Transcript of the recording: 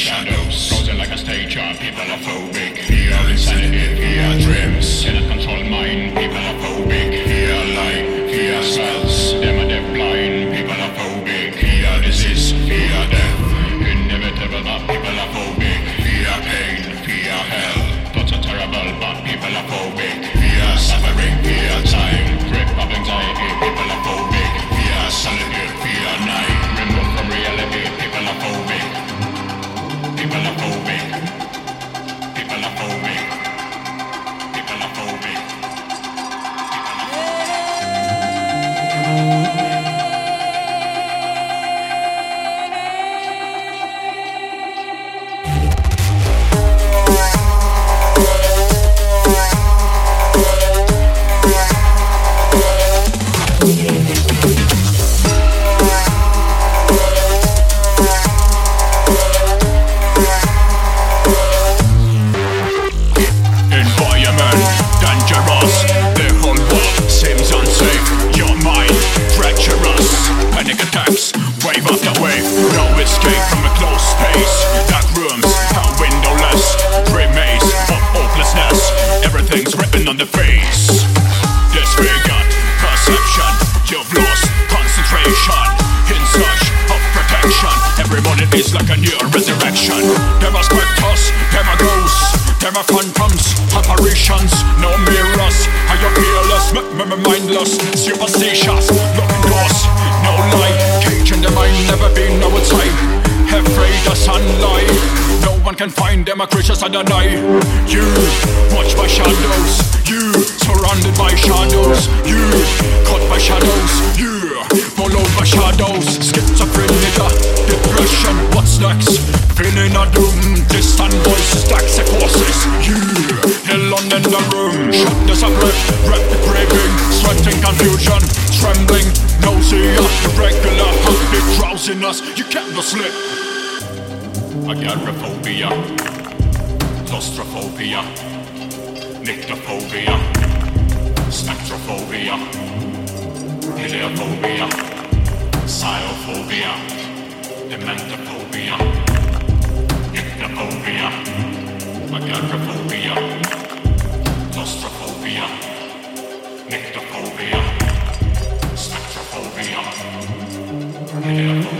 shadows. Frozen like a stage, people are phobic. Fear insanity, on the face. Disregard perception. You've lost concentration. In search of protection. Every morning is like a new resurrection. There are specters, there are ghosts, there are phantoms, apparitions, no mirrors. Are you fearless, m- m- m- mindless, superstitious? Locking doors, no light, caging the mind, never been outside. Afraid of sunlight, can find them. A creatures of the night. You watch by shadows, you surrounded by shadows, you caught by shadows, you follow by shadows. Schizophrenia, depression, what's next? Feeling a doom, distant voices, toxic forces. You alone in the room, shoulders of breath, breath breaking, sweating confusion, trembling, nausea, irregular heartbeat, drowsiness. You cannot sleep. Agoraphobia, claustrophobia, nyctophobia, spectrophobia, heliophobia, xylophobia, dementophobia, nyctophobia, agoraphobia, claustrophobia, nyctophobia, spectrophobia, heliophobia,